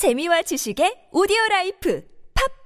재미와 지식의 오디오 라이프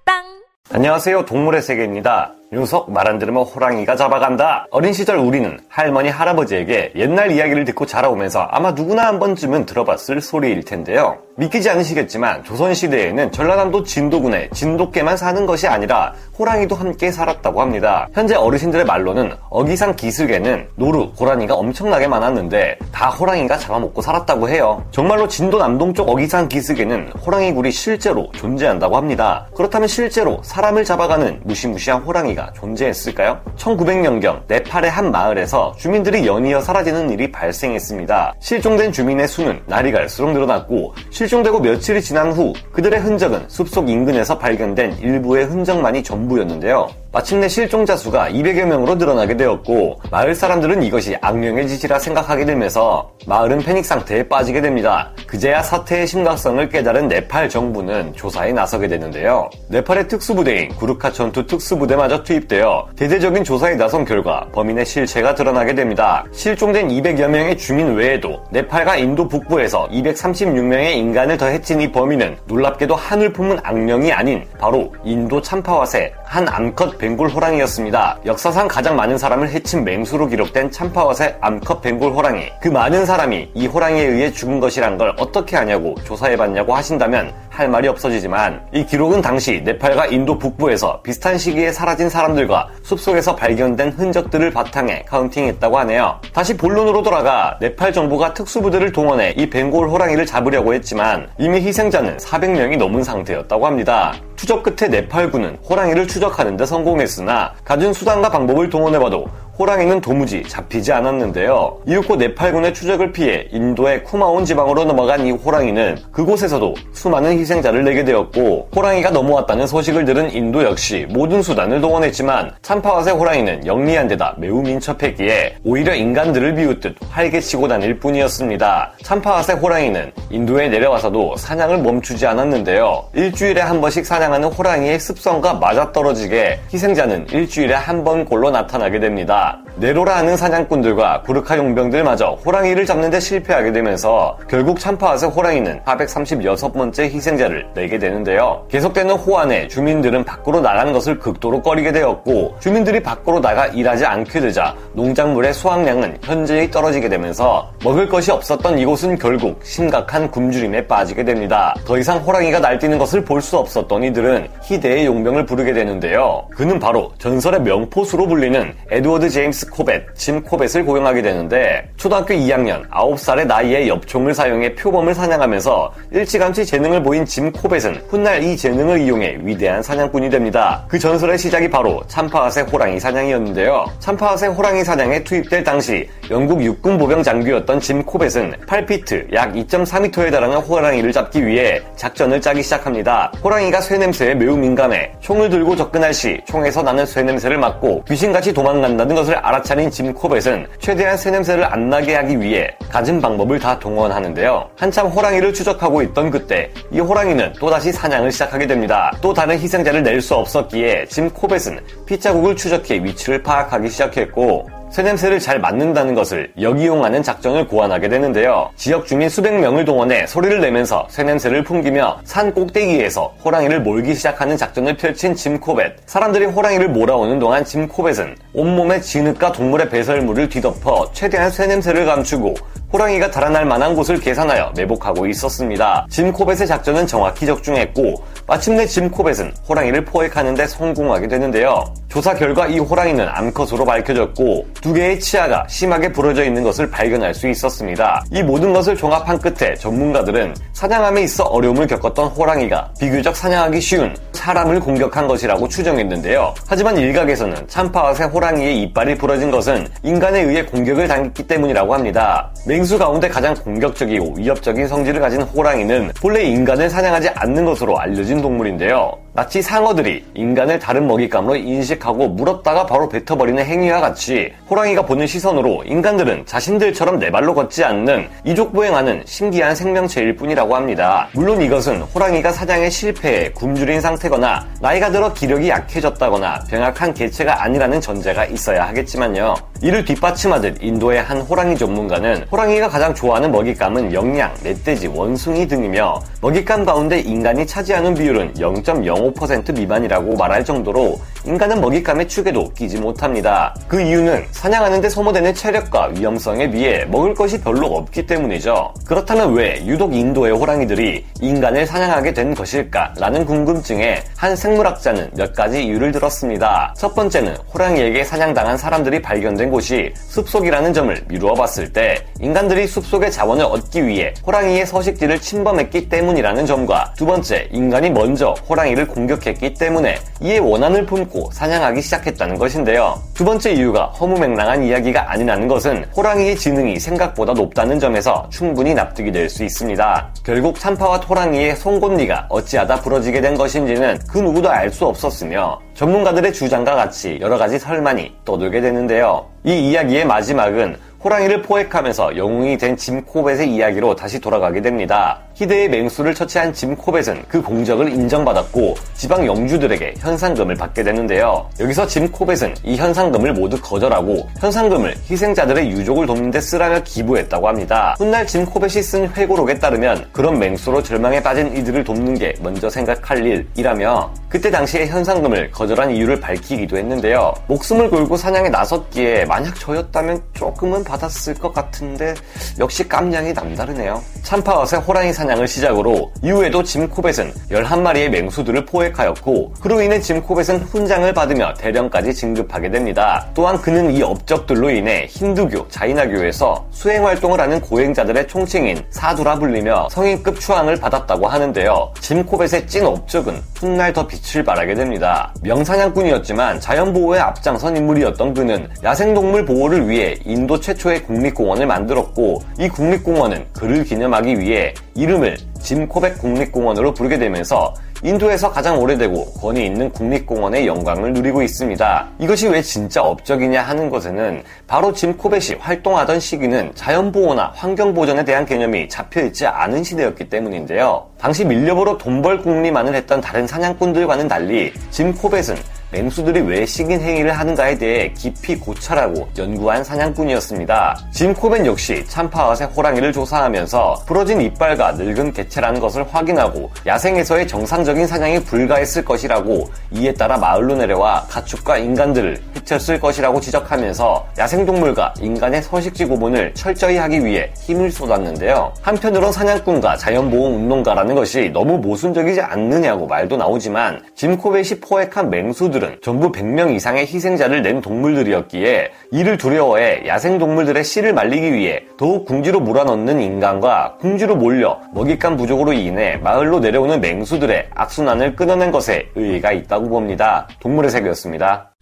팟빵 안녕하세요. 동물의 세계입니다. 녀석 말 안 들으면 호랑이가 잡아간다. 어린 시절 우리는 할머니 할아버지에게 옛날 이야기를 듣고 자라오면서 아마 누구나 한 번쯤은 들어봤을 소리일 텐데요. 믿기지 않으시겠지만 조선시대에는 전라남도 진도군에 진돗개만 사는 것이 아니라 호랑이도 함께 살았다고 합니다. 현재 어르신들의 말로는 여귀산 기슭에는 노루, 고라니가 엄청나게 많았는데 다 호랑이가 잡아먹고 살았다고 해요. 정말로 진도 남동쪽 여귀산 기슭에는 호랑이 굴이 실제로 존재한다고 합니다. 그렇다면 실제로 사람을 잡아가는 무시무시한 호랑이가 존재했을까요? 1900년경 네팔의 한 마을에서 주민들이 연이어 사라지는 일이 발생했습니다. 실종된 주민의 수는 날이 갈수록 늘어났고 실종되고 며칠이 지난 후 그들의 흔적은 숲속 인근에서 발견된 일부의 흔적만이 전부였는데요. 마침내 실종자 수가 200여 명으로 늘어나게 되었고 마을 사람들은 이것이 악령의 짓이라 생각하게 되면서 마을은 패닉 상태에 빠지게 됩니다. 그제야 사태의 심각성을 깨달은 네팔 정부는 조사에 나서게 되는데요. 네팔의 특수부대인 구르카 전투 특수부대마저 투입되어 대대적인 조사에 나선 결과 범인의 실체가 드러나게 됩니다. 실종된 200여 명의 주민 외에도 네팔과 인도 북부에서 236명의 인간을 더 해친 이 범인은 놀랍게도 하늘 품은 악령이 아닌 바로 인도 참파와새 한 암컷 벵골 호랑이였습니다. 역사상 가장 많은 사람을 해친 맹수로 기록된 참파와새 암컷 벵골 호랑이. 그 많은 사람이 이 호랑이에 의해 죽은 것이란 걸 어떻게 아냐고 조사해봤냐고 하신다면 할 말이 없어지지만 이 기록은 당시 네팔과 인도 북부에서 비슷한 시기에 사라진 사람들과 숲속에서 발견된 흔적들을 바탕에 카운팅했다고 하네요. 다시 본론으로 돌아가 네팔 정부가 특수부대를 동원해 이 벵골 호랑이를 잡으려고 했지만 이미 희생자는 400명이 넘은 상태였다고 합니다. 추적 끝에 네팔군은 호랑이를 추적하는 데 성공했으나 가진 수단과 방법을 동원해봐도 호랑이는 도무지 잡히지 않았는데요. 이윽고 네팔군의 추적을 피해 인도의 쿠마온 지방으로 넘어간 이 호랑이는 그곳에서도 수많은 희생자를 내게 되었고 호랑이가 넘어왔다는 소식을 들은 인도 역시 모든 수단을 동원했지만 참파와새 호랑이는 영리한 데다 매우 민첩했기에 오히려 인간들을 비웃듯 활개치고 다닐 뿐이었습니다. 참파와새 호랑이는 인도에 내려와서도 사냥을 멈추지 않았는데요. 일주일에 한 번씩 사냥하는 호랑이의 습성과 맞아떨어지게 희생자는 일주일에 한 번꼴로 나타나게 됩니다. 내로라 하는 사냥꾼들과 구르카 용병들마저 호랑이를 잡는데 실패하게 되면서 결국 참파와의 호랑이는 436번째 희생자를 내게 되는데요. 계속되는 호환에 주민들은 밖으로 나가는 것을 극도로 꺼리게 되었고 주민들이 밖으로 나가 일하지 않게 되자 농작물의 수확량은 현저히 떨어지게 되면서 먹을 것이 없었던 이곳은 결국 심각한 굶주림에 빠지게 됩니다. 더 이상 호랑이가 날뛰는 것을 볼 수 없었던 이들은 희대의 용병을 부르게 되는데요. 그는 바로 전설의 명포수로 불리는 에드워드 제임스 코벳, 짐 코벳을 고용하게 되는데 초등학교 2학년 9살의 나이에 엽총을 사용해 표범을 사냥하면서 일찌감치 재능을 보인 짐 코벳은 훗날 이 재능을 이용해 위대한 사냥꾼이 됩니다. 그 전설의 시작이 바로 참파하새 호랑이 사냥이었는데요. 참파하새 호랑이 사냥에 투입될 당시 영국 육군 보병 장교였던 짐 코벳은 8피트 약 2.4m에 달하는 호랑이를 잡기 위해 작전을 짜기 시작합니다. 호랑이가 쇠 냄새에 매우 민감해 총을 들고 접근할 시 총에서 나는 쇠 냄새를 맡고 귀신같이 도망간다는 것을 알아차린 짐 코벳은 최대한 새 냄새를 안 나게 하기 위해 가진 방법을 다 동원하는데요. 한참 호랑이를 추적하고 있던 그때 이 호랑이는 또다시 사냥을 시작하게 됩니다. 또 다른 희생자를 낼 수 없었기에 짐 코벳은 피자국을 추적해 위치를 파악하기 시작했고 쇠냄새를 잘 맡는다는 것을 역이용하는 작전을 고안하게 되는데요. 지역 주민 수백 명을 동원해 소리를 내면서 쇠냄새를 풍기며 산 꼭대기에서 호랑이를 몰기 시작하는 작전을 펼친 짐 코벳. 사람들이 호랑이를 몰아오는 동안 짐 코벳은 온몸에 진흙과 동물의 배설물을 뒤덮어 최대한 쇠냄새를 감추고 호랑이가 달아날 만한 곳을 계산하여 매복하고 있었습니다. 짐 코벳의 작전은 정확히 적중했고 마침내 짐 코벳은 호랑이를 포획하는데 성공하게 되는데요. 조사 결과 이 호랑이는 암컷으로 밝혀졌고 두 개의 치아가 심하게 부러져 있는 것을 발견할 수 있었습니다. 이 모든 것을 종합한 끝에 전문가들은 사냥함에 있어 어려움을 겪었던 호랑이가 비교적 사냥하기 쉬운 사람을 공격한 것이라고 추정했는데요. 하지만 일각에서는 참파와 새 호랑이의 이빨이 부러진 것은 인간에 의해 공격을 당했기 때문이라고 합니다. 맹수 가운데 가장 공격적이고 위협적인 성질을 가진 호랑이는 본래 인간을 사냥하지 않는 것으로 알려진 동물인데요. 마치 상어들이 인간을 다른 먹잇감으로 인식하고 물었다가 바로 뱉어버리는 행위와 같이 호랑이가 보는 시선으로 인간들은 자신들처럼 네 발로 걷지 않는 이족보행하는 신기한 생명체일 뿐이라고 합니다. 물론 이것은 호랑이가 사냥에 실패해 굶주린 상태거나 나이가 들어 기력이 약해졌다거나 병약한 개체가 아니라는 전제가 있어야 하겠지만요. 이를 뒷받침하듯 인도의 한 호랑이 전문가는 호랑이가 가장 좋아하는 먹잇감은 영양, 멧돼지, 원숭이 등이며 먹잇감 가운데 인간이 차지하는 비율은 0.05% 미만이라고 말할 정도로 인간은 먹잇감의 축에도 끼지 못합니다. 그 이유는 사냥하는데 소모되는 체력과 위험성에 비해 먹을 것이 별로 없기 때문이죠. 그렇다면 왜 유독 인도의 호랑이들이 인간을 사냥하게 된 것일까? 라는 궁금증에 한 생물학자는 몇 가지 이유를 들었습니다. 첫 번째는 호랑이에게 사냥당한 사람들이 발견된 곳이 숲속이라는 점을 미루어 봤을 때 인간들이 숲속의 자원을 얻기 위해 호랑이의 서식지를 침범했기 때문이라는 점과 두 번째, 인간이 먼저 호랑이를 공격했기 때문에 이에 원한을 품고 사냥하기 시작했다는 것인데요. 두 번째 이유가 허무맹랑한 이야기가 아니라는 것은 호랑이의 지능이 생각보다 높다는 점에서 충분히 납득이 될 수 있습니다. 결국 참파와 호랑이의 송곳니가 어찌하다 부러지게 된 것인지는 그 누구도 알 수 없었으며 전문가들의 주장과 같이 여러 가지 설만이 떠돌게 되는데요. 이 이야기의 마지막은 호랑이를 포획하면서 영웅이 된 짐 코벳의 이야기로 다시 돌아가게 됩니다. 희대의 맹수를 처치한 짐 코벳은 그 공적을 인정받았고 지방 영주들에게 현상금을 받게 되는데요. 여기서 짐 코벳은 이 현상금을 모두 거절하고 현상금을 희생자들의 유족을 돕는 데 쓰라며 기부했다고 합니다. 훗날 짐 코벳이 쓴 회고록에 따르면 그런 맹수로 절망에 빠진 이들을 돕는 게 먼저 생각할 일이라며 그때 당시에 현상금을 거절한 이유를 밝히기도 했는데요. 목숨을 걸고 사냥에 나섰기에 만약 저였다면 조금은 받았을 것 같은데 역시 깜냥이 남다르네요. 참파와의 호랑이 사냥을 시작으로 이후에도 짐 코벳은 11마리의 맹수들을 포획하였고 그로 인해 짐 코벳은 훈장을 받으며 대령까지 진급하게 됩니다. 또한 그는 이 업적들로 인해 힌두교, 자이나교에서 수행 활동을 하는 고행자들의 총칭인 사두라 불리며 성인급 추앙을 받았다고 하는데요. 짐 코벳의 찐 업적은 훗날 더 빛을 발하게 됩니다. 명사냥꾼이었지만 자연보호에 앞장선 인물이었던 그는 야생동물 보호를 위해 인도 최초의 국립공원을 만들었고 이 국립공원은 그를 기념하기 위해 이름을 짐 코벳 국립공원으로 부르게 되면서 인도에서 가장 오래되고 권위 있는 국립공원의 영광을 누리고 있습니다. 이것이 왜 진짜 업적이냐 하는 것에는 바로 짐 코벳이 활동하던 시기는 자연보호나 환경보전에 대한 개념이 잡혀있지 않은 시대였기 때문인데요. 당시 밀렵으로 돈벌 국리만을 했던 다른 사냥꾼들과는 달리 짐 코벳은 맹수들이 왜 식인 행위를 하는가에 대해 깊이 고찰하고 연구한 사냥꾼이었습니다. 짐 코벤 역시 참파와의 호랑이를 조사하면서 부러진 이빨과 늙은 개체라는 것을 확인하고 야생에서의 정상적인 사냥이 불가했을 것이라고 이에 따라 마을로 내려와 가축과 인간들을 해쳤을 것이라고 지적하면서 야생동물과 인간의 서식지 구분을 철저히 하기 위해 힘을 쏟았는데요. 한편으론 사냥꾼과 자연보호 운동가라는 것이 너무 모순적이지 않느냐고 말도 나오지만 짐 코벳이 포획한 맹수들은 동물들은 전부 100명 이상의 희생자를 낸 동물들이었기에 이를 두려워해 야생동물들의 씨를 말리기 위해 더욱 궁지로 몰아넣는 인간과 궁지로 몰려 먹잇감 부족으로 인해 마을로 내려오는 맹수들의 악순환을 끊어낸 것에 의의가 있다고 봅니다. 동물의 세계였습니다.